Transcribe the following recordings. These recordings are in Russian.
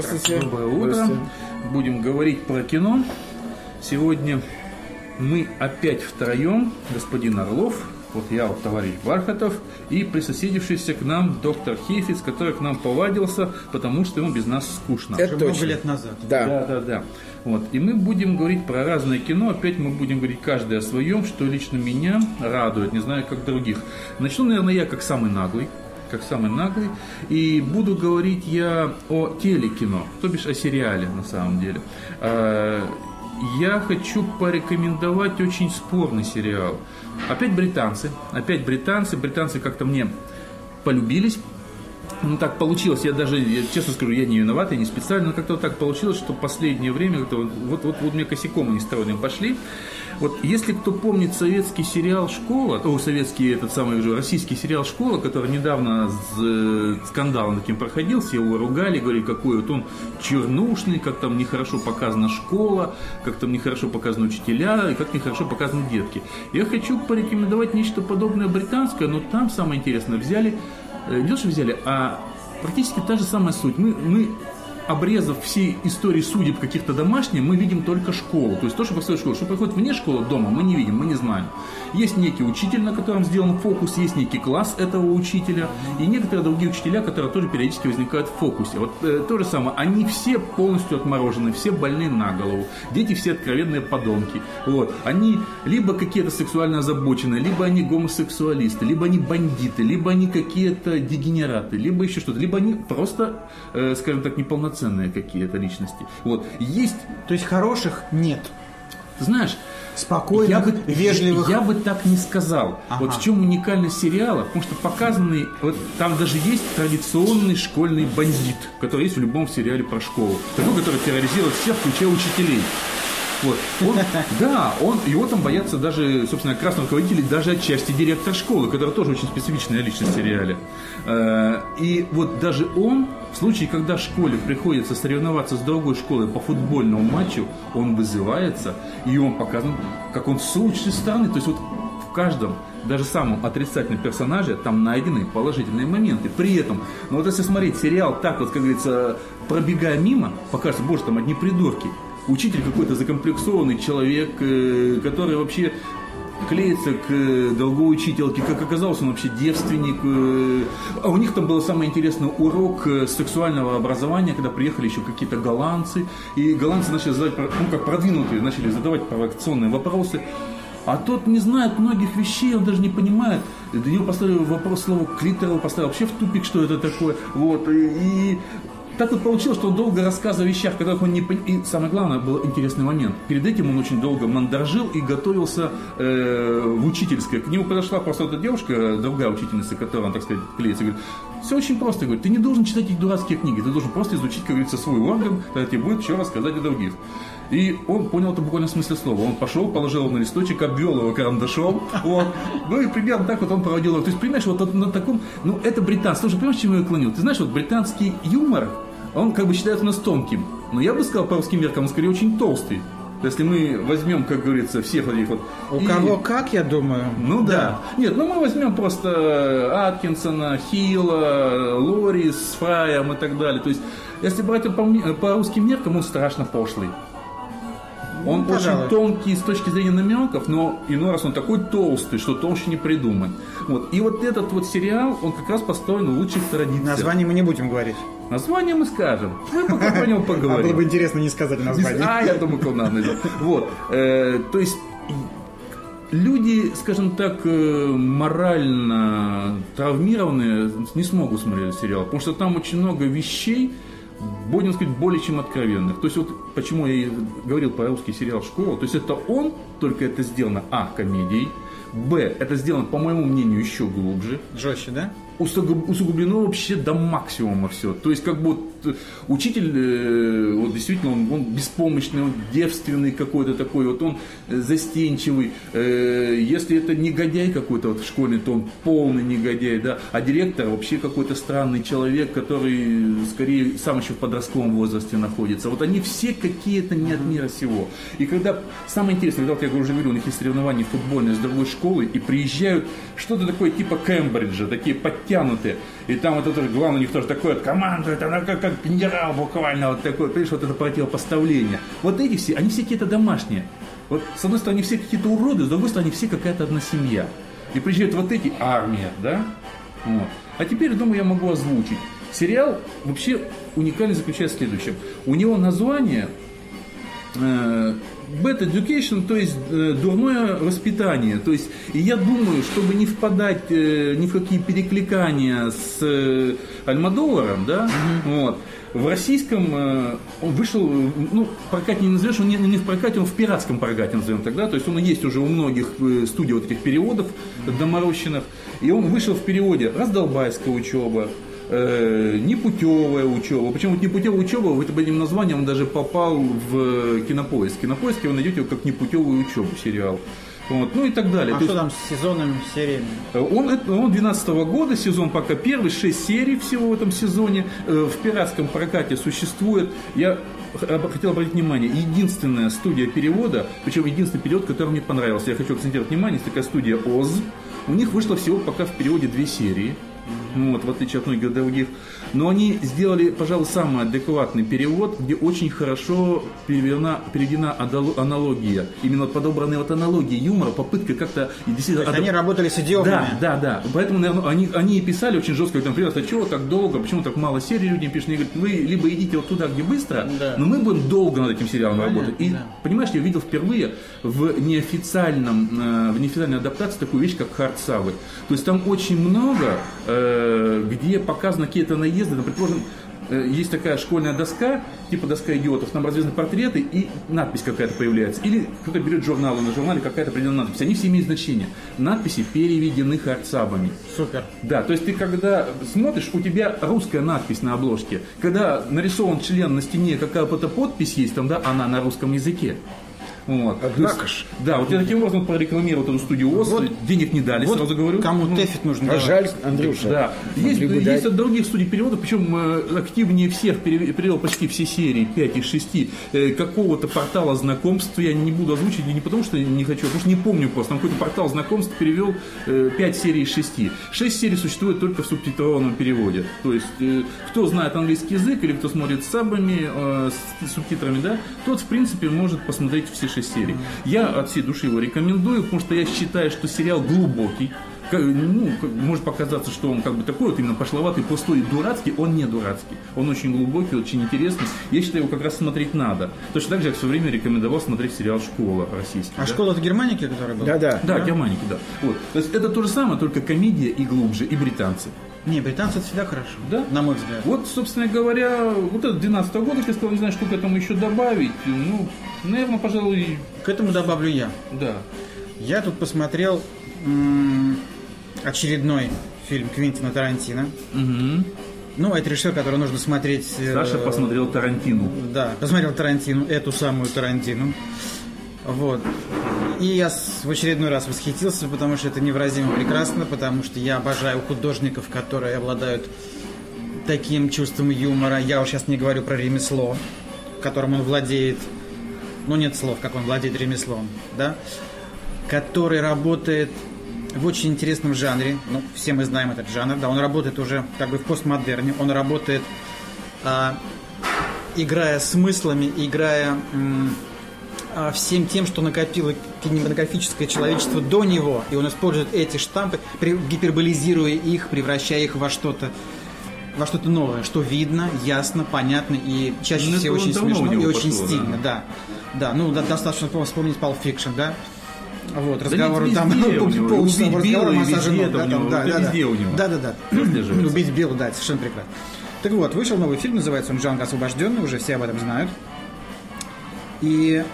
Здравствуйте. Доброе утро. Здравствуйте. Будем говорить про кино. Сегодня мы опять втроем, господин Орлов, вот я, вот товарищ Бархатов, и присоседившийся к нам доктор Хейфиц, который к нам повадился, потому что ему без нас скучно. Это Много точно. лет назад. Да. Да, да, да. Вот. И мы будем говорить про разное кино. Опять мы будем говорить каждый о своем, что лично меня радует, не знаю, как других. Начну, наверное, я как самый наглый. Как самый наглый. И буду говорить я о телекино, то бишь о сериале на самом деле. А, Я хочу порекомендовать очень спорный сериал. Опять британцы. Опять британцы. Британцы как-то мне полюбились. Ну, так получилось, я даже, я честно скажу, я не виноват, я не специально, но как-то вот так получилось, что последнее время, вот, вот, вот, вот мне косяком они стройным пошли. Вот если кто помнит советский сериал «Школа», о, советский этот самый уже российский сериал «Школа», который недавно с э, скандалом таким проходил, все его ругали, говорили, какой вот он чернушный, как там нехорошо показана школа, как там нехорошо показаны учителя, и как нехорошо показаны детки. Я хочу порекомендовать нечто подобное британское, но там самое интересное, взяли не то, что взяли, а практически та же самая суть. Мы, мы обрезав все истории судеб каких-то домашних, мы видим только школу. То есть то, что происходит в школе. Что происходит вне школы, дома, мы не видим, мы не знаем. Есть некий учитель, на котором сделан фокус, есть некий класс этого учителя, и некоторые другие учителя, которые тоже периодически возникают в фокусе. Вот э, то же самое, они все полностью отморожены, все больны на голову, дети все откровенные подонки. Вот. Они либо какие-то сексуально озабоченные, либо они гомосексуалисты, либо они бандиты, либо они какие-то дегенераты, либо еще что-то, либо они просто, э, скажем так, неполноценные какие-то личности. Вот. Есть, То есть хороших нет. Ты знаешь, Спокойных, я бы, вежливых. Я, бы так не сказал. Ага. Вот в чем уникальность сериала, потому что показанный, вот там даже есть традиционный школьный бандит, который есть в любом сериале про школу. Такой, который терроризирует всех, включая учителей. Вот. Он, да, он, его там боятся даже, собственно, красных руководителей, даже отчасти директор школы, который тоже очень специфичная личность в сериале. Э, И вот даже он, в случае, когда школе приходится соревноваться с другой школой по футбольному матчу, он вызывается, и он показан, как он с лучшей стороны. То есть вот в каждом, даже самом отрицательном персонаже, там найдены положительные моменты. При этом, ну вот если смотреть сериал так вот, как говорится, пробегая мимо, покажется, боже, там одни придурки. Учитель какой-то закомплексованный человек, э, который вообще клеится к э, другой учительке, как оказалось, он вообще девственник. э. А у них там был самый интересный урок сексуального образования, когда приехали еще какие-то голландцы, и голландцы начали задавать, ну как продвинутые, начали задавать провокационные вопросы. А тот не знает многих вещей, он даже не понимает. До него поставили вопрос слово клитор, его поставил вообще в тупик, что это такое. Вот. И, и так вот получилось, что он долго рассказывал о вещах, которых он не. И самое главное, был интересный момент. Перед этим он очень долго мандражил и готовился э, в учительское. К нему подошла просто эта девушка, другая учительница, которая, он, так сказать, клеится, говорит, все очень просто, говорит, ты не должен читать эти дурацкие книги, ты должен просто изучить, как говорится, свой орган, тогда тебе будет что рассказать о других. И он понял это буквально в смысле слова. Он пошел, положил его на листочек, обвел его карандашом. Вот. Ну и примерно так вот он проводил его. То есть, понимаешь, вот на таком... Ну, это британский. Слушай, понимаешь, к чему я клонил? Ты знаешь, вот британский юмор, он как бы считается у нас тонким. Но я бы сказал, по русским меркам, он скорее очень толстый. Если мы возьмем, как говорится, всех вот этих вот... У и- кого как, я думаю. ну да. Нет, ну мы возьмем просто Аткинсона, Хилла, Лорис, Фраем и так далее. То есть, если брать по, по русским меркам, он страшно пошлый. Он пожалуй. очень тонкий с точки зрения намеков, но иной раз он такой толстый, что толще не придумать. Вот. И вот этот вот сериал, он как раз построен в лучших традициях. Название мы не будем говорить. Название мы скажем. Мы пока про него А было поговорим. бы интересно не сказать название. А, я думаю, куда надо. Вот. Э, То есть люди, скажем так, э, морально травмированные не смогут смотреть сериал, потому что там очень много вещей, будем сказать, более чем откровенных. То есть вот почему я и говорил про русский сериал «Школа», то есть это он, только это сделано, а, комедией, б, это сделано, по моему мнению, еще глубже, Жестче, да? усугуб- усугублено вообще до максимума все. То есть, как бы учитель, э, вот действительно, он, он беспомощный, он девственный какой-то такой, вот он э, застенчивый. Э, если это негодяй какой-то вот школьный, то он полный негодяй, да. А директор вообще какой-то странный человек, который скорее сам еще в подростковом возрасте находится. Вот они все какие-то не от мира сего. И когда, самое интересное, когда вот я уже говорил, у них есть соревнования футбольные с другой школой, и приезжают что-то такое типа Кембриджа, такие подтянутые. И там вот это главное у них тоже такое командует, она как, как генерал буквально вот такой, понимаешь, вот это противопоставление. Вот эти все, они все какие-то домашние. Вот с одной стороны все какие-то уроды, с другой стороны все какая-то одна семья. И приезжают вот эти армия, да? Вот. А теперь, думаю, я могу озвучить. Сериал вообще уникальный заключается в следующем. У него название э, Bad Education, то есть э, дурное воспитание. То есть, и я думаю, чтобы не впадать э, ни в какие перекликания с э, Альмадоваром, да, mm-hmm. вот, в российском э, он вышел, ну, прокат не назовешь, он не, не в прокате, он в пиратском прокате, назовем тогда. То есть он есть уже у многих э, студий вот этих переводов доморощенных. И он вышел в переводе «Раздолбайская учеба», э, непутевая учеба. Почему вот непутевая учеба, вот этим названием он даже попал в кинопоиск. Кинопоиск вы найдете как непутевую учебу сериал. Вот, ну и так далее. А То что есть, там с сезонами, сериями? он, он 12 года, сезон пока первый, 6 серий всего в этом сезоне. Э, В пиратском прокате существует, я хотел обратить внимание, единственная студия перевода, причем единственный перевод, который мне понравился. Я хочу акцентировать внимание, есть такая студия ОЗ. У них вышло всего пока в переводе две серии. Вот, в отличие от многих других. Но они сделали, пожалуй, самый адекватный перевод, где очень хорошо переведена, переведена аналогия. Именно вот подобранные вот аналогии юмора, попытка как-то действительно То есть адап- они работали с идиомами. да, да, да. Поэтому, наверное, они, они и писали очень жестко, когда, например, а чего так долго, почему так мало серий людям пишут? Они говорят, вы либо идите вот туда, где быстро, Да. но мы будем долго над этим сериалом Понятно, работать. И, да. понимаешь, я видел впервые в неофициальном, э, в неофициальной адаптации такую вещь, как хардсавы. То есть там очень много, э, где показаны какие-то наезды, ну, предположим, э, есть такая школьная доска, типа доска идиотов, там развязаны портреты и надпись какая-то появляется. Или кто-то берет журнал, и на журнале какая-то определенная надпись. Они все имеют значение. Надписи переведены хардсабами. Супер. Да, то есть ты когда смотришь, у тебя русская надпись на обложке. Когда нарисован член на стене, какая-то подпись есть, там, да, она на русском языке. Вот. Однако есть, ж. Да, вот я таким образом прорекламировал эту студию ОС, Вот- денег не дали, Вот сразу говорю. кому Ну, Тефит нужно А жаль, Андрюша. да. Есть, есть дать. от других студий переводов, причем э, активнее всех перев- перевел почти все серии, 5 из 6, э, какого-то портала знакомств, я не буду озвучить, и не потому что не хочу, а потому что не помню просто, там какой-то портал знакомств перевел э, 5 серий из 6. 6 серий существует только в субтитрованном переводе. То есть, э, кто знает английский язык или кто смотрит с сабами, э, с субтитрами, да, тот, в принципе, может посмотреть все 6 серий. Я от всей души его рекомендую, потому что я считаю, что сериал глубокий, ну, может показаться, что он как бы такой вот именно пошловатый, пустой и дурацкий, он не дурацкий. Он очень глубокий, очень интересный. Я считаю, его как раз смотреть надо. Точно так же, я в свое время рекомендовал смотреть сериал «Школа» российский. А да? школа это Германики, которая была? Да-да. Да, германики, да. Вот. То есть это то же самое, только комедия и глубже, и британцы. Не, британцы всегда хорошо. Да? На мой взгляд. Вот, собственно говоря, вот это 12 года, я сказал, не знаю, что к этому еще добавить. Ну, наверное, пожалуй, К этому добавлю я. да. Я тут посмотрел очередной фильм Квентина Тарантино. Мгм. Ну, это режиссер, который нужно смотреть... э, Саша посмотрел Тарантину. Да, посмотрел Тарантину, эту самую Тарантину. Вот. И я в очередной раз восхитился, потому что это невыразимо прекрасно, потому что я обожаю художников, которые обладают таким чувством юмора. Я сейчас не говорю про ремесло, которым он владеет. Ну, нет слов, как он владеет ремеслом, да? Который работает в очень интересном жанре. Ну, все мы знаем этот жанр, да. Он работает уже как бы в постмодерне. Он работает а, играя смыслами, играя м, всем тем, что накопило кинематографическое человечество до него, и он использует эти штампы, гиперболизируя их, превращая их во что-то во что-то новое, что видно, ясно, понятно и чаще Ну, всего очень смешно и него очень пошло, стильно, да. Да, ну да, достаточно по- вспомнить Pulp Fiction, да. Вот, разговор там полчаса «Убить разговора Билла» и массажа ног, да, там, да, да, да. Да, да, да. Прослеживается. Убить Билла, да, совершенно прекрасно. Так вот, вышел новый фильм, называется он «Джанго освобожденный», уже все об этом знают. И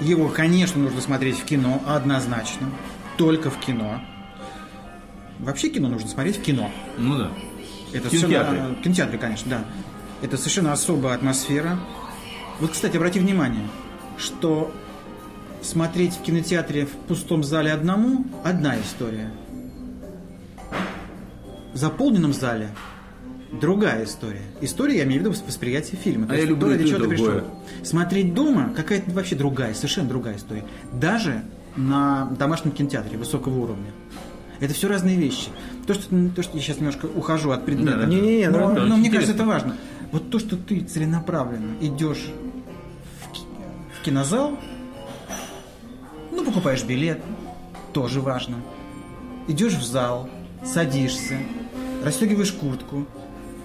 его, конечно, нужно смотреть в кино, однозначно. Только в кино. Вообще кино нужно смотреть в кино. Ну да. Это совершенно- В кинотеатре, конечно, да. Это совершенно особая атмосфера. Вот, кстати, обрати внимание, что смотреть в кинотеатре в пустом зале одному – одна история. В заполненном зале другая история. История, я имею в виду восприятие фильма. То А я есть люблю то, ради то, чего и ты другое. пришел. Смотреть дома какая-то вообще другая, совершенно другая история. Даже на домашнем кинотеатре высокого уровня. Это все разные вещи. То, что, то, что я сейчас немножко ухожу от предмета. Да, да. Не-не-не, но, нормально. но мне кажется, это важно. Вот то, что ты целенаправленно идешь в, в кинозал, ну, покупаешь билет, тоже важно. Идешь в зал, садишься, расстегиваешь куртку.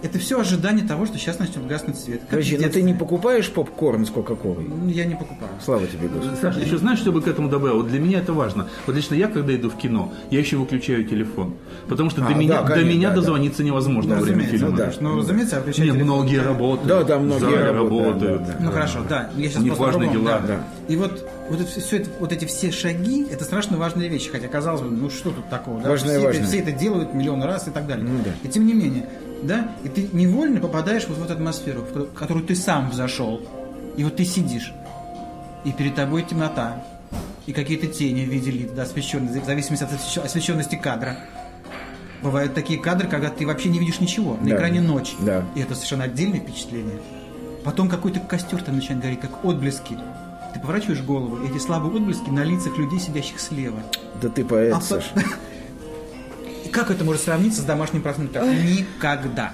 Это все ожидание того, что сейчас начнет гаснуть свет. Как Подожди, в но ты детстве. не покупаешь попкорн с Кока-Колой? Ну, Я не покупаю. Слава тебе, Господи. Саша, еще знаешь, что бы к этому добавил? Вот для меня это важно. Вот лично я, когда иду в кино, я еще выключаю телефон. Потому что А, до меня, да, до конечно, меня да, да. дозвониться невозможно Ну, во время фильма. да. Ну, разумеется, а включать Не, телефон. многие работают. Да, да, многие работают, работают. да, да, Ну хорошо, да. Я сейчас У них просто важные по-другому, дела, да. И вот, вот, это все, это- вот эти все шаги, это страшно важные вещи. Хотя, казалось бы, ну что тут такого? Да? Важное, все, важное. Это, все это делают миллион раз и так далее. Ну да. И тем не менее, да, и ты невольно попадаешь вот в эту атмосферу, в ко- в которую ты сам взошел. И вот ты сидишь, и перед тобой темнота, и какие-то тени в виде лиц, да, освещенные, в зависимости от освещ- освещенности кадра. Бывают такие кадры, когда ты вообще не видишь ничего. На Да. экране ночь. Да. И это совершенно отдельное впечатление. Потом какой-то костер там начинает гореть, как отблески. Ты поворачиваешь голову, и эти слабые отблески на лицах людей, сидящих слева. Да ты поэт, А по- Саша. И как это может сравниться с домашним просмотром? Никогда.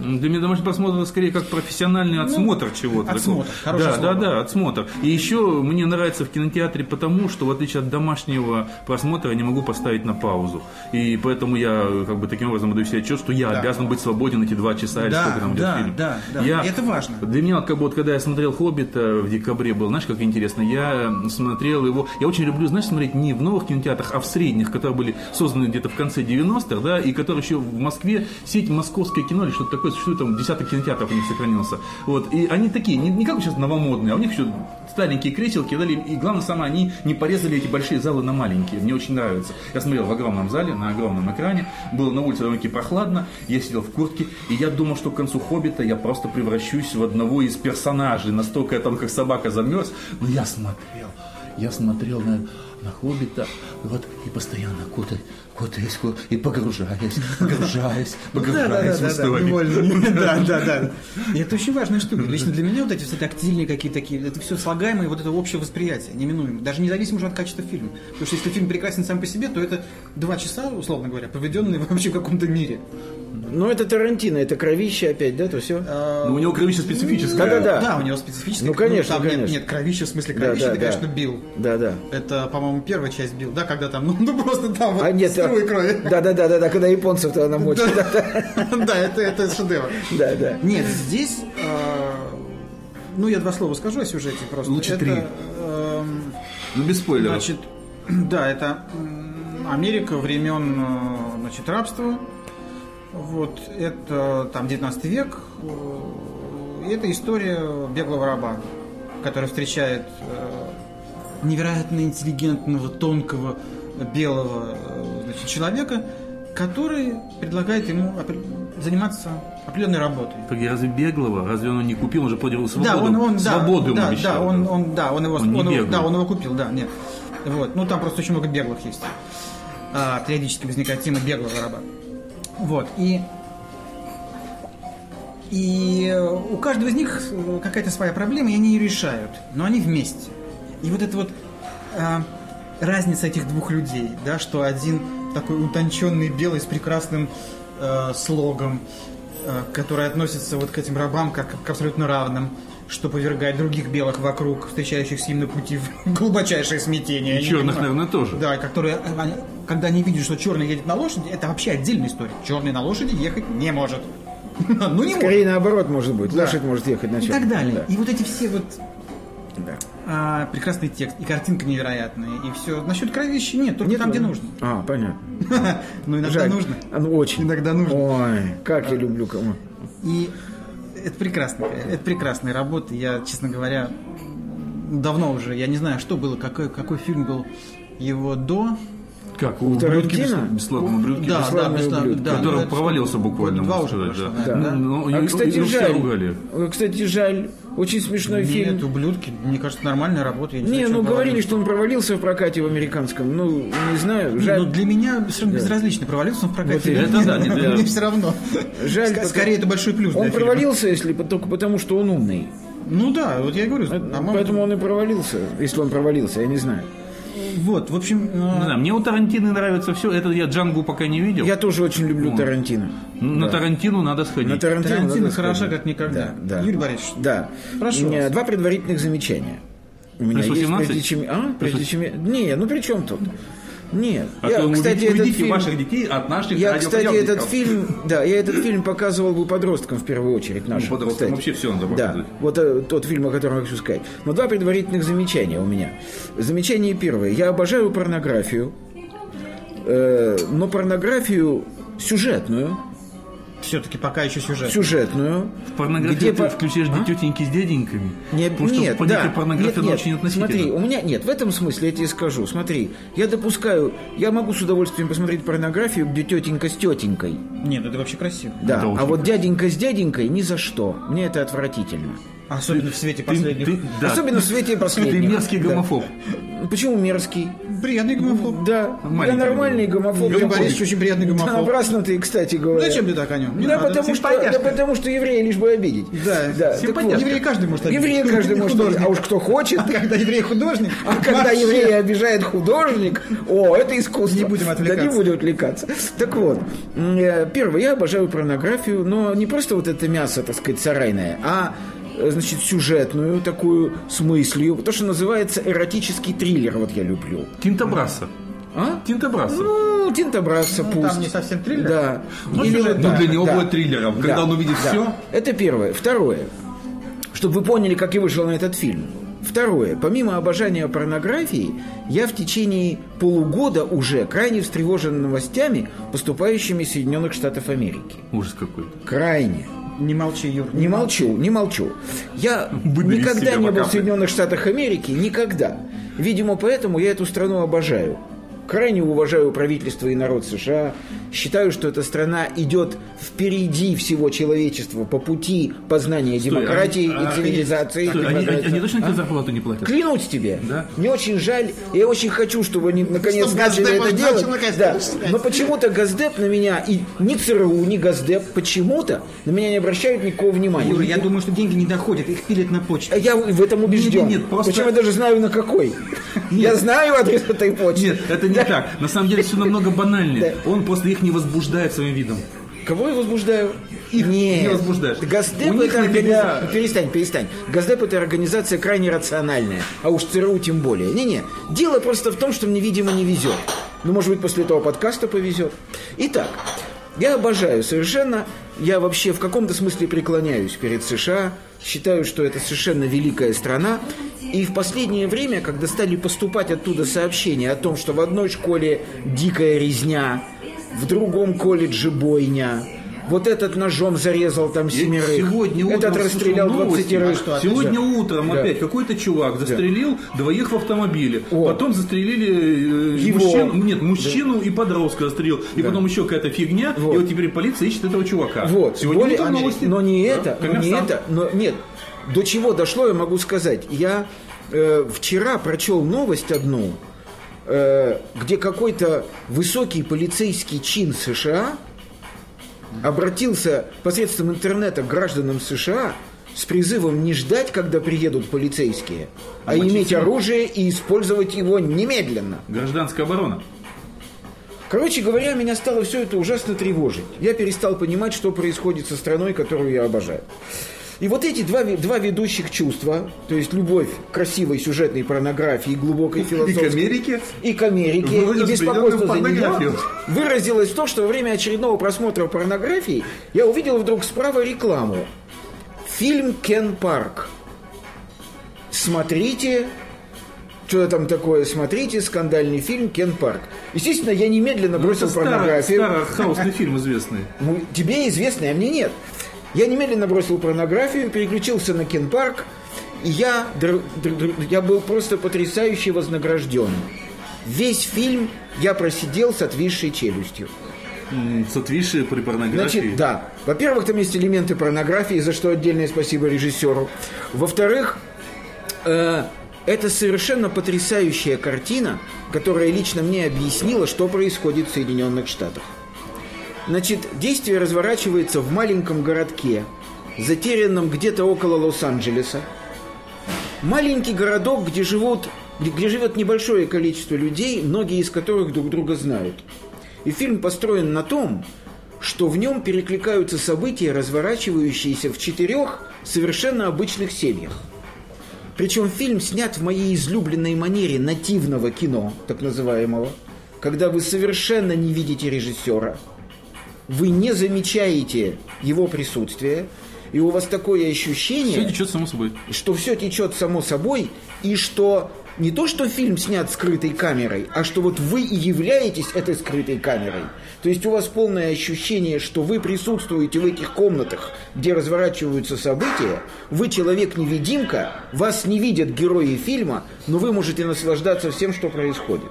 Для меня домашний просмотр это скорее как профессиональный отсмотр чего-то. Ну, отсмотр, такого. Да, слово. да, да, отсмотр. И еще мне нравится в кинотеатре потому, что в отличие от домашнего просмотра я не могу поставить на паузу. И поэтому я как бы таким образом даю себе отчет, что я Да. обязан быть свободен эти два часа или Да, сколько там идет да, фильм. да, да. Я- это важно. Для меня, как бы, вот, когда я смотрел «Хоббита» в декабре был, знаешь, как интересно, я смотрел его, я очень люблю, знаешь, смотреть не в новых кинотеатрах, а в средних, которые были созданы где-то в конце 90-х, да, и которые еще в Москве, сеть «Московское кино» или что-то такое, существует, там десяток кинотеатров у них сохранился. Вот, и они такие, не, не как сейчас новомодные, а у них еще старенькие креселки, да, и главное самое, они не порезали эти большие залы на маленькие, мне очень нравится. Я смотрел в огромном зале, на огромном экране, было на улице довольно-таки прохладно, я сидел в куртке, и я думал, что к концу «Хоббита» я просто превращусь в одного из персонажей, настолько я там как собака замерз, но я смотрел, я смотрел на, на «Хоббита», вот, и постоянно кутаясь, ку- и погружаясь, погружаясь, погружаясь в историю. Да, да, да. Это очень важная штука. Лично для меня вот эти все тактильные какие-то такие, это все слагаемое, вот это общее восприятие, неминуемо. Даже независимо уже от качества фильма. Потому что если фильм прекрасен сам по себе, то это два часа, условно говоря, проведенные вообще в каком-то мире. Ну, это Тарантино, это кровище опять, да, то все? А, Но у него кровище специфическое. Да-да-да. Да, у него специфическое. Ну, конечно, там конечно. Нет, кровища, в смысле Да, кровища, да, это, да. конечно, бил. Да, да. Это, по-моему, первая часть бил, да, когда там, ну, ну, просто там вот А нет, струи крови. да, да, да, да, да, когда японцев-то она мочит. Да, да, Да, это, это шедевр. да, да. Нет, здесь, э, ну, я два слова скажу о сюжете просто. Лучше три. эм, Ну, без спойлеров. Значит, да, это Америка времен э, значит, рабства. Вот, это там 19 век. э, И это история беглого раба, который встречает э, невероятно интеллигентного, тонкого, белого значит, человека, который предлагает ему заниматься определенной работой. Погоди, разве беглого? Разве он не купил? Он же подел свободу. Да, он, он, свободу да, ему да, обещал. да, он, он, да, он его, Он он его- да, он его купил, да, нет. Вот, ну там просто очень много беглых есть. А, периодически возникает тема беглого раба. Вот, и и у каждого из них какая-то своя проблема, и они ее решают, но они вместе. И вот это вот а, разница этих двух людей, да, что один такой утонченный белый с прекрасным э, слогом, э, который относится вот к этим рабам как к абсолютно равным, что повергает других белых вокруг, встречающихся им на пути в глубочайшее смятение. И черных, наверное, тоже. Да, и которые, э, они- когда они видят, что черный едет на лошади, это вообще отдельная история. Черный на лошади ехать не может. Ну не может. Скорее наоборот, может быть. Да. Лошадь может ехать на И черном. так далее. Да. И вот эти все вот Да. А, прекрасный текст, и картинка невероятная, и все. Насчет кровищи нет, только Нет, там, где ну, нужно. А, понятно. Ну, иногда нужно. А, ну, очень. Иногда нужно. Ой, как я люблю кому. И это прекрасно, это прекрасная работа. Я, честно говоря, давно уже, я не знаю, что было, какой, какой фильм был его до. Как? У? «Ублюдки» бесславные ублюдки. Да, да, «Бесславные бесславные, ублюдки», да, который ну, провалился буквально, Два можно уже сказать, прошло, да. да. Ну, А, и- кстати, и жаль. ругали. Кстати, жаль. Очень смешной фильм. Нет, ублюдки, мне кажется, нормальная работа. Я не, Не, знаю, ну что говорили, что он провалился в прокате в американском. Ну, не знаю, жаль. ну, для меня совершенно безразлично, провалился он в прокате. Вот или это нет. да, не для- Мне все равно. Жаль, Ск- Скорее, это большой плюс Он для фильма. провалился, если только потому, что он умный. Ну да, вот я и говорю, по-моему, Поэтому он и провалился, если он провалился, я не знаю. Вот, в общем, э, Не знаю, мне у Тарантино нравится все. Это я Джангу пока не видел. Я тоже очень люблю Тарантино. На Тарантину надо сходить. На Тарантино, Тарантино надо хороша сходить. как никогда. Да, да. Юрий Борисович, Да. прошу У меня вас. Два предварительных замечания. У меня Плюс есть, 18? прежде чем... А? Прежде чем... Не, ну при чем тут? Нет. А я, то кстати, этот фильм... ваших детей от наших Я, кстати, этот фильм, да, я этот фильм показывал бы подросткам в первую очередь нашим. Ну, подросткам вообще всё надо Да, показывать. вот э, тот фильм, о котором я хочу сказать. Но два предварительных замечания у меня. Замечание первое. Я обожаю порнографию, э, но порнографию сюжетную, все-таки пока еще сюжет. сюжетную. В порнографию где ты по- включаешь А? тетеньки с дяденьками. Не- Потому что нет, понятие да, порнографии нет, нет. очень относительно. Смотри, у меня нет, в этом смысле я тебе скажу. Смотри, я допускаю, я могу с удовольствием посмотреть порнографию, где тетенька с тетенькой. Нет, это вообще красиво. Да, Это а вот дяденька с дяденькой ни за что. Мне это отвратительно. Особенно в свете Ты- последних. ты- да. Особенно в свете Ты последних. мерзкий Да. гомофоб. Почему мерзкий? Приятный гомофоб. Да, я Маленький нормальный гомофоб. Юрий. Борисович очень приятный гомофоб. Да, напрасно ты, кстати говоря. Зачем ты так о нем? Не да, надо, потому что, да потому что евреи лишь бы обидеть. Да, симпатяшка. вот. Евреи каждый может обидеть. Евреи каждый может обидеть. А уж кто хочет. А когда еврей художник, А когда вообще. еврея обижает художник, о, это искусство. Не будем отвлекаться. Да не будем отвлекаться. Так вот, э, первое, я обожаю порнографию, но не просто вот это мясо, так сказать, сарайное, а значит, сюжетную такую, с мыслью, то, что называется эротический триллер, вот я люблю. Тинта Брасса. А? Тинта Брасса. Ну, Тинта Брасса Ну, пусть. там не совсем триллер. Да. Ну, Или сюжет, вот Ну, для него да. будет триллером. Когда Да, он увидит да. все, Это первое. Второе. Чтобы вы поняли, как я вышел на этот фильм. Второе. Помимо обожания порнографии, я в течение полугода уже крайне встревожен новостями, поступающими из Соединенных Штатов Америки. ужас какой-то. Крайне. Не молчи, Юр. Не молчу, не молчу. Я Выбери из никогда не был в Соединенных Штатах Америки, никогда. Видимо, поэтому я эту страну обожаю. Крайне уважаю правительство и народ США. Считаю, что эта страна идет впереди всего человечества по пути познания демократии а- а- и цивилизации. Стой, и они, они- точно А? тебе зарплату не платят? Клянусь тебе. Да? Мне очень жаль. Я очень хочу, чтобы они наконец Чтобы начали Газдеп это делать. наконец Да. Но почему-то Газдеп на меня, и ни ЦРУ, ни Газдеп почему-то на меня не обращают никакого внимания. Юра, я думаю, что деньги не доходят, их пилят на почту. А Я в этом убежден. Нет, нет, нет, просто- Причем я даже знаю на какой. Я знаю адрес этой почты. Нет, это не так. На самом деле все намного банальнее. Он просто их не возбуждает своим видом. Кого я возбуждаю? Их Нет. не возбуждаешь. Газдеп это организация... тебя- Перестань, перестань. Газдеп это организация крайне рациональная. А уж ЦРУ тем более. Не-не. Дело просто в том, что мне, видимо, не везет. Ну, может быть, после этого подкаста повезет. Итак, я обожаю совершенно, я вообще в каком-то смысле преклоняюсь перед США, считаю, что это совершенно великая страна. И в последнее время, когда стали поступать оттуда сообщения о том, что в одной школе дикая резня, в другом колледже бойня, вот этот ножом зарезал там семерых, Сегодня утром этот расстрелял новости. 20 что, Сегодня Да. утром Да. опять какой-то чувак застрелил двоих в автомобиле. О. Потом застрелили э, Его. мужчину, нет, мужчину и подростка застрелил. И потом еще какая-то фигня. Вот. И вот теперь полиция ищет этого чувака. Вот, Сегодня более- утром новости. но не Да, это, но не это, но нет. До чего дошло, я могу сказать. Я э, вчера прочел новость одну, э, где какой-то высокий полицейский чин США обратился посредством интернета к гражданам США с призывом не ждать, когда приедут полицейские, а иметь оружие и использовать его немедленно. Гражданская оборона. Короче говоря, меня стало все это ужасно тревожить. Я перестал понимать, что происходит со страной, которую я обожаю. И вот эти два, два ведущих чувства, то есть любовь к красивой сюжетной порнографии и глубокой философской... Америке? И к Америке, и беспокойство за нее, выразилось в том, что во время очередного просмотра порнографии я увидел вдруг справа рекламу. Фильм «Кен Парк». Смотрите, что там такое, смотрите, скандальный фильм «Кен Парк». Естественно, я немедленно бросил Ну, Это старый, порнографию. старый хаусный фильм известный. Ну, тебе известно, а мне нет. Я немедленно бросил порнографию, переключился на Кен-парк, и я, я был просто потрясающе вознагражден. Весь фильм я просидел с отвисшей челюстью. С отвисшей при порнографии. Значит, да. Во-первых, там есть элементы порнографии, за что отдельное спасибо режиссеру. Во-вторых, э, это совершенно потрясающая картина, которая лично мне объяснила, что происходит в Соединенных Штатах. Значит, действие разворачивается в маленьком городке, затерянном где-то около Лос-Анджелеса. Маленький городок, где живут где, живет небольшое количество людей, многие из которых друг друга знают. И фильм построен на том, что в нем перекликаются события, разворачивающиеся в четырех совершенно обычных семьях. Причем фильм снят в моей излюбленной манере нативного кино, так называемого, когда вы совершенно не видите режиссера, вы не замечаете его присутствие, и у вас такое ощущение... Все течет само собой. Что все течет само собой, и что не то, что фильм снят скрытой камерой, а что вот вы и являетесь этой скрытой камерой. То есть у вас полное ощущение, что вы присутствуете в этих комнатах, где разворачиваются события, вы человек-невидимка, вас не видят герои фильма, но вы можете наслаждаться всем, что происходит.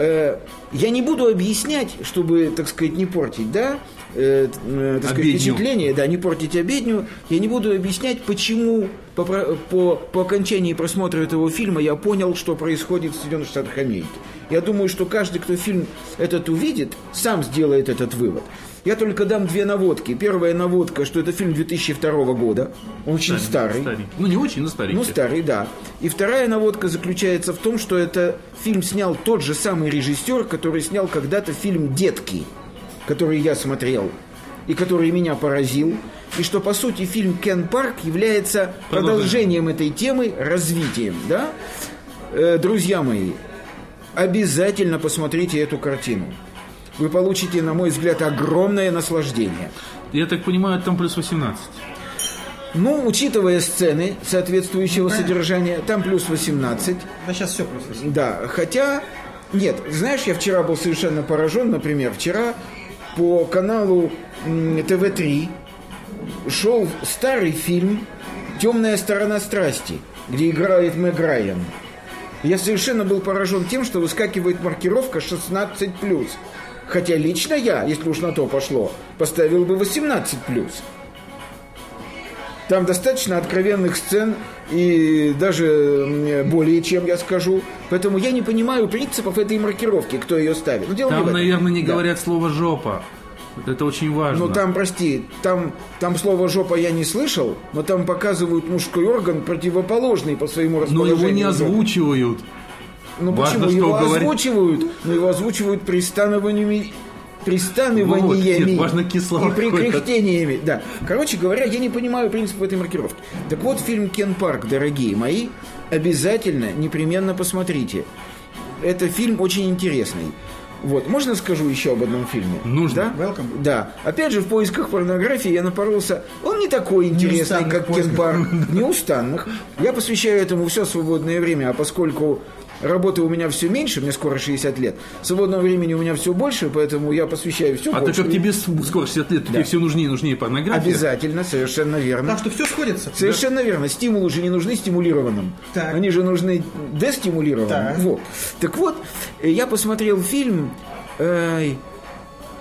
Э, я не буду объяснять, чтобы, так сказать, не портить, да, э, э, сказать, впечатление, да, не портить обедню. Я не буду объяснять, почему по, по, по окончании просмотра этого фильма я понял, что происходит в Соединенных Штатах Америки. Я думаю, что каждый, кто фильм этот увидит, сам сделает этот вывод. Я только дам две наводки. Первая наводка, что это фильм 2002 года. Он очень старый. старый. Ну, не очень, но старый. Ну, старый, да. И вторая наводка заключается в том, что это фильм снял тот же самый режиссер, который снял когда-то фильм «Детки», который я смотрел и который меня поразил. И что, по сути, фильм «Кен Парк» является продолжением этой темы, развитием, да? Э, друзья мои, обязательно посмотрите эту картину вы получите, на мой взгляд, огромное наслаждение. Я так понимаю, там плюс 18. Ну, учитывая сцены соответствующего ну, содержания, там плюс 18. Да сейчас все плюс 18. Да, хотя... Нет, знаешь, я вчера был совершенно поражен, например, вчера по каналу ТВ-3 шел старый фильм «Темная сторона страсти», где играет Мэг Райан. Я совершенно был поражен тем, что выскакивает маркировка 16+. Хотя лично я, если уж на то пошло, поставил бы 18+. Там достаточно откровенных сцен и даже более чем, я скажу. Поэтому я не понимаю принципов этой маркировки, кто ее ставит. Ну, дело там, не наверное, не да. говорят слово «жопа». Это очень важно. Ну там, прости, там, там слово жопа я не слышал, но там показывают мужской орган противоположный по своему расположению. Но его не озвучивают. Ну Важно, почему? Его озвучивают, но его озвучивают пристанованиями пристанываниями ну, важно и прикряхтениями. Да. Короче говоря, я не понимаю принцип этой маркировки. Так вот, фильм «Кен Парк», дорогие мои, обязательно, непременно посмотрите. Это фильм очень интересный. Вот, можно скажу еще об одном фильме? Нужно. Да? Welcome. Да. Опять же, в поисках порнографии я напоролся. Он не такой интересный, как Кен Парк. Неустанных. Я посвящаю этому все свободное время, а поскольку Работы у меня все меньше, мне скоро 60 лет. Свободного времени у меня все больше, поэтому я посвящаю все а больше. Так как тебе скоро 60 лет, да. тебе все нужнее и нужнее порнография. Обязательно, совершенно верно. Так что все сходится. Совершенно да. верно. Стимулы же не нужны стимулированным. Так. Они же нужны дестимулированным. Так. Вот. Так вот, я посмотрел фильм... Э,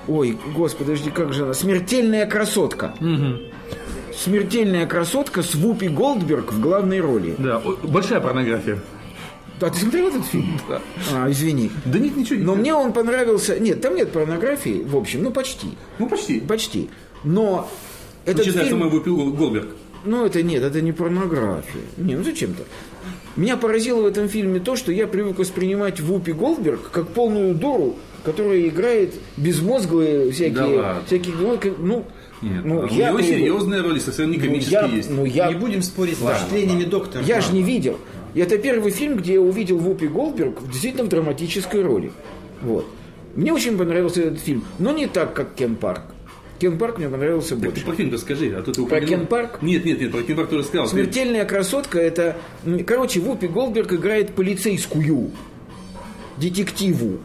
ой, господи, подожди, как же она? «Смертельная красотка». Угу. «Смертельная красотка» с Вупи Голдберг в главной роли. Да, большая порнография. А ты смотрел этот фильм? Да. А, извини. Да нет, ничего не Но мне он понравился. Нет, там нет порнографии, в общем, ну почти. Ну почти. Почти. Но этот Читаю, фильм... что выпил Голберг. Ну, это нет, это не порнография. Не, ну зачем-то. Меня поразило в этом фильме то, что я привык воспринимать Вупи Голдберг как полную дуру, которая играет безмозглые всякие... Да всякие ну, нет, ну, а я у него привык... серьезные роли, совершенно не комические ну, я, есть. Ну, я... Не будем спорить да. с впечатлениями доктора. Я же не видел. И это первый фильм, где я увидел Вупи Голдберг действительно в драматической роли. Вот. Мне очень понравился этот фильм, но не так, как Кен Парк. Кен Парк мне понравился так больше. Ты про фильм расскажи, а то ты упомянул... Про Кен Парк? Нет, нет, нет, про Кен Парк ты рассказал. Смертельная красотка это... Короче, Вупи Голдберг играет полицейскую. Детективу.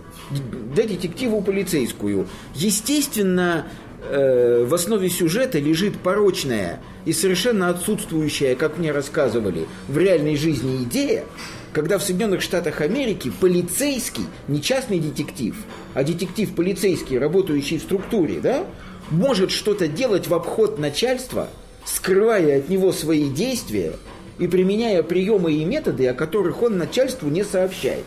Да, детективу полицейскую. Естественно, э, в основе сюжета лежит порочная и совершенно отсутствующая, как мне рассказывали, в реальной жизни идея, когда в Соединенных Штатах Америки полицейский, не частный детектив, а детектив полицейский, работающий в структуре, да, может что-то делать в обход начальства, скрывая от него свои действия и применяя приемы и методы, о которых он начальству не сообщает.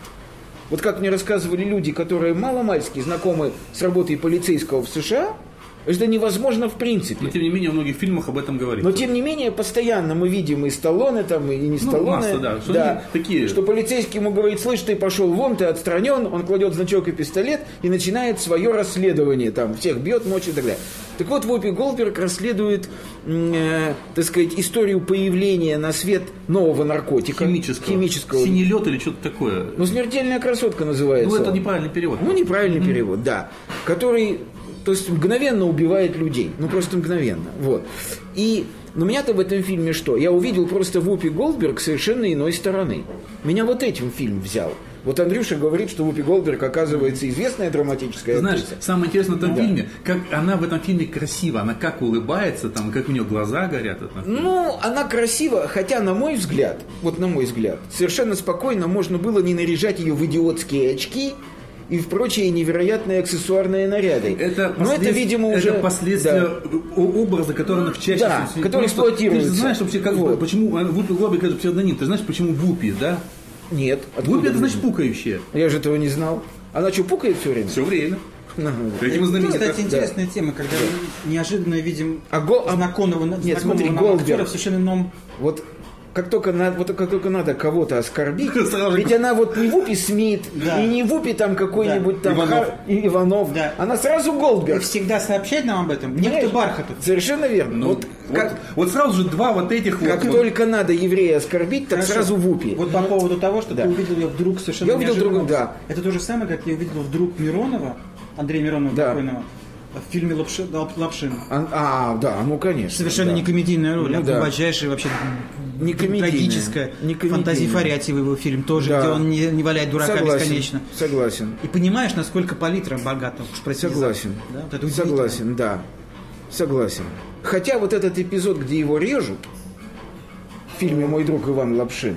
Вот как мне рассказывали люди, которые маломальски знакомы с работой полицейского в США – Это невозможно в принципе. Но тем не менее, в многих фильмах об этом говорится. Но тем не менее, постоянно мы видим и Сталлоне там, и не Ну, Сталлоне. масса, да, что они такие- Что полицейский ему говорит, слышь, ты пошел вон, ты отстранен, он кладет значок и пистолет и начинает свое расследование, там, всех бьет, мочит и так далее. Так вот, Вупи Голдберг расследует, э, так сказать, историю появления на свет нового наркотика. Химического. Химического. Синий лед или что-то такое. Ну, смертельная красотка называется. Ну, это неправильный перевод. Ну, неправильный перевод, да. Который, то есть, мгновенно убивает людей. Ну, просто мгновенно. Вот. И, но меня-то в этом фильме что? Я увидел просто Вупи Голдберг совершенно иной стороны. Меня вот этим фильм взял. Вот Андрюша говорит, что Вупи Голдберг, оказывается, известная драматическая знаешь, актриса. самое интересное в этом Да. фильме, как она в этом фильме красива, она как улыбается, там, как у нее глаза горят. Ну, она красива, хотя, на мой взгляд, вот на мой взгляд, совершенно спокойно можно было не наряжать ее в идиотские очки и в прочие невероятные аксессуарные наряды. Это, Но это, послед- видимо, уже... это последствия Да. образа, который она в чаще Да, всего- который Просто эксплуатируется. Ты же знаешь вообще, как, Вот. почему э, Вупи Голдберг это псевдоним? Ты знаешь, почему Вупи, да? Нет. Вупи это значит пукающая. Я же этого не знал. Она что, пукает все время? Все время. Ну, Этим и знаменита. Кстати, интересная тема, когда мы неожиданно видим А го- а- знакомого, Нет, знакомого смотри, нам Голдберг. актера в совершенно ином... Вот как только, надо, вот как только надо кого-то оскорбить, ведь она вот не Вупи Смит, Да. и не Вупи там какой-нибудь там Иванов. Хар- и Иванов, Да. она сразу И Голдберг. всегда сообщать нам об этом. Некто Понимаешь? Бархатов. Совершенно верно. Ну, вот вот, как, вот сразу же два вот этих как вот. только надо еврея оскорбить, так Хорошо. сразу Вупи. Вот по поводу того, что Да. ты увидел ее вдруг совершенно Я увидел вдруг, да. Это то же самое, как я увидел вдруг Миронова, Андрея Миронова Да. покойного, в фильме Лапши- Лап- «Лапшин». А, а, да, ну конечно. Совершенно да. не комедийная роль, Ну а да. глубочайшая вообще Не комедийная, трагическая. не. Фантазии Фарятьева его фильм тоже, Да. где он не, не валяет дурака Согласен, бесконечно. согласен. И понимаешь, насколько палитра богата. Уж прости за- Согласен. Да, вот это. Согласен, да. Согласен. Хотя вот этот эпизод, где его режут, в фильме «Мой друг Иван Лапшин»,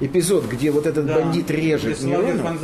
эпизод, где вот этот Да, бандит режет Миронова,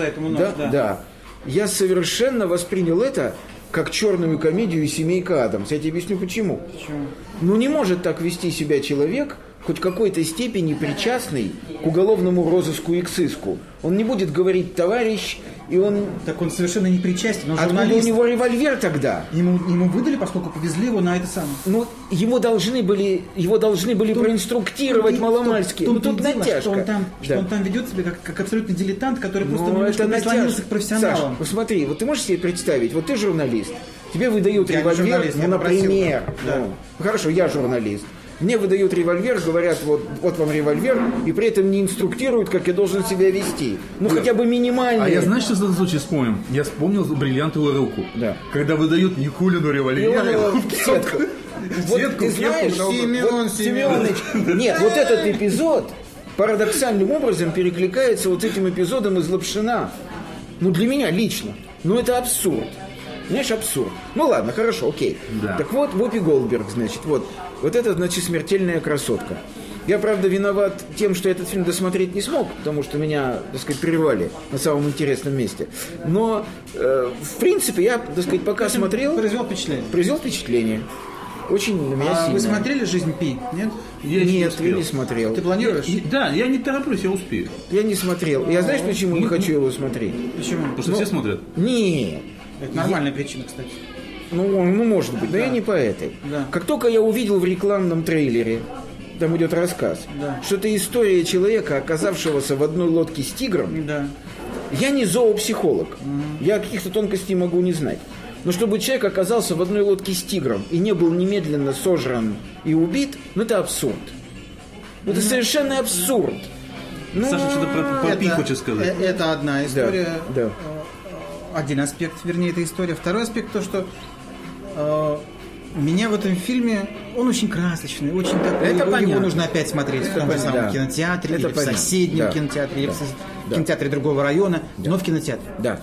да. да, я совершенно воспринял это как черную комедию «Семейка Адамс». Я тебе объясню почему. Почему? Ну не может так вести себя человек, хоть какой-то степени причастный к уголовному розыску и к сыску. Он не будет говорить «товарищ», и он... Так он совершенно не причастен, он Откуда у журналист. него револьвер тогда? Ему, ему выдали, поскольку повезли его на это самое. Ну, его должны были, его должны были проинструктировать том- маломальски. в том- Ну, тут дело, натяжка. Что он там, что Да. он там ведет себя как, как абсолютный дилетант, который просто Ну, это прислонился к профессионалам. Саш, посмотри, вот ты можешь себе представить, вот ты журналист, тебе выдают Я револьвер, ну, я попросил, например, да. ну, хорошо, я журналист. Мне выдают револьвер, говорят, вот, вот вам револьвер, и при этом не инструктируют, как я должен себя вести. Ну, хотя бы минимально. А я знаешь, что за случай вспомнил? Я вспомнил бриллиантовую руку. Да. Когда выдают Никулину револьвер, в сетку. Вот сетку, ты знаешь, да, Семен вот Семенович, нет, вот этот эпизод парадоксальным образом перекликается вот этим эпизодом из Лапшина. Ну, для меня лично. Ну, это абсурд. Знаешь, абсурд. Ну, ладно, хорошо, окей. Да. Так вот, Вопи Голдберг, значит, вот. Вот это, значит, смертельная красотка. Я, правда, виноват тем, что этот фильм досмотреть не смог, потому что меня, так сказать, прервали на самом интересном месте. Но, э, в принципе, я, так сказать, пока смотрел, Произвел впечатление. произвел впечатление. Очень на меня А сильно. вы смотрели «Жизнь Пи»? Нет? Я Нет, успел. я не смотрел. Ты планируешь? И- Да, я не тороплюсь, я успею. Я не смотрел. Я знаешь, почему не хочу его смотреть? Почему? Потому что все смотрят. Не. Это нормальная причина, кстати. Ну, ну, может быть, но я не по этой. Да. Как только я увидел в рекламном трейлере, там идет рассказ, Да. что это история человека, оказавшегося в одной лодке с тигром, Да. я не зоопсихолог. Я каких-то тонкостей могу не знать. Но чтобы человек оказался в одной лодке с тигром и не был немедленно сожран и убит, ну это абсурд. Ну, Это совершенно абсурд. Ну, Саша что-то про, про Пи хочет сказать. э- это одна да, история. да. Э, Один аспект, вернее, этой истории. Второй аспект то, что э, меня в этом фильме он очень красочный, очень такой. Это его, понятно. его нужно опять смотреть в том же самом да. кинотеатре, Это или понятно, в соседнем да. кинотеатре, или в Да. сос- Да. кинотеатре другого района, но в кинотеатре. Да.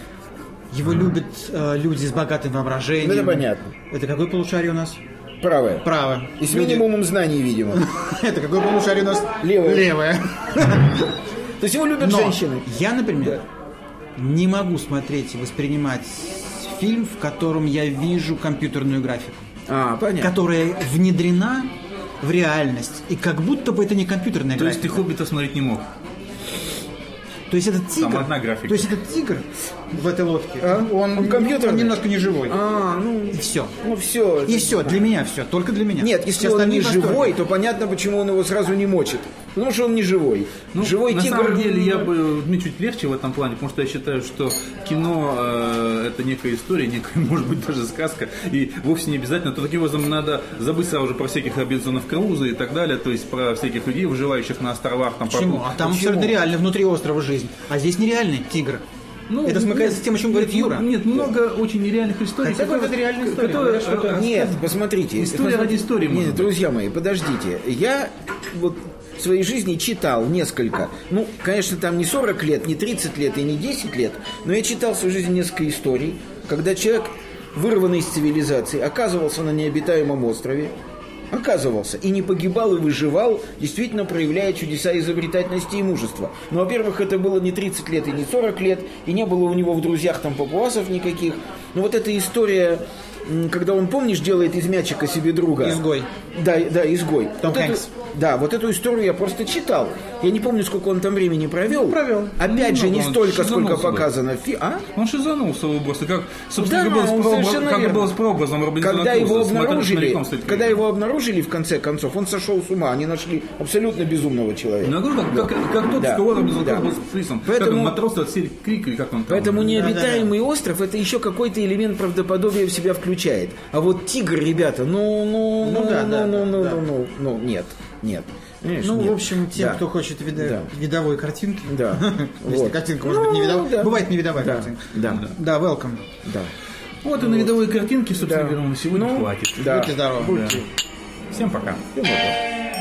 Его любят э, люди с богатым воображением. Ну, это понятно. Это какое полушарие у нас? Правое. Право. И с Люди- минимумом знаний, видимо. Это какое полушарие у нас? Левое. Левое. То есть его любят женщины. я, например, не могу смотреть и воспринимать фильм, в котором я вижу компьютерную графику, А, понятно. которая внедрена в реальность. И как будто бы это не компьютерная То есть ты графика. «Хоббита» смотреть не мог? То есть этот тигр... Там одна графика. То есть этот тигр в этой лодке, А? он, Он компьютерный? он немножко не живой. А, ну, И все. ну все. И все, для меня все, только для меня. Нет, если Все он не живой, то понятно, почему он его сразу не мочит. Потому что он не живой. Ну, живой на тигр... самом деле я бы мне чуть легче в этом плане, потому что я считаю, что кино э, это некая история, некая, может быть, даже сказка, и вовсе не обязательно. То таким образом надо забыть сразу же про всяких Робинсонов Круза и так далее, то есть про всяких людей, выживающих на островах. Там, Почему? по- А там Почему? абсолютно реально внутри острова жизнь. А здесь нереальный тигр. Ну, Это смыкается нет, с тем, о чем говорит нет, Юра. Нет, много очень нереальных историй. Хотя которые- это реальная история, которые, что это- э, Нет, посмотрите. История ради истории, Нет, быть. друзья мои, подождите. Я вот в своей жизни читал несколько. Ну, конечно, там не 40 лет, не 30 лет и не 10 лет, но я читал в своей жизни несколько историй, когда человек, вырванный из цивилизации, оказывался на необитаемом острове, оказывался и не погибал и выживал, действительно проявляя чудеса изобретательности и мужества. Но, во-первых, это было не 30 лет и не 40 лет, и не было у него в друзьях там папуасов никаких. Но вот эта история, когда он, помнишь, делает из мячика себе друга. Изгой. Да, да, изгой. Том вот эту- Хэнкс. да, вот эту историю я просто читал. Я не помню, сколько он там времени провел. провел. Опять же, не Ну, столько, сколько да. показано в фи... А? Он шизанулся просто, как, собственно, Да, как было, с как было с прообразом Робинсона Когда Круза, его обнаружили, когда его обнаружили в конце концов, он сошел с ума. Они нашли абсолютно безумного человека. Ну, я говорю, как, как, как тот, Да. кого Робинсон Да. Был с Фрисом. Поэтому- Как он, матрос от серии Крик, или как он там? Поэтому необитаемый остров это еще какой-то элемент правдоподобия в себя включает. А вот тигр, ребята, ну, ну, Ну ну, да, ну, да, ну, да, ну, да. ну, ну, ну, нет, нет. Понимаешь, Ну, нет. в общем, тем, Да. кто хочет вида- Да. видовой картинки. Да. Если картинка может быть не Ну, видовая. да. Бывает не видовая Да, картинка. да, Да, welcome. да. Вот и на видовой картинке, собственно Да. говоря, на сегодня Ну, хватит. Да. Будьте здоровы. Да. Всем пока. Всем пока.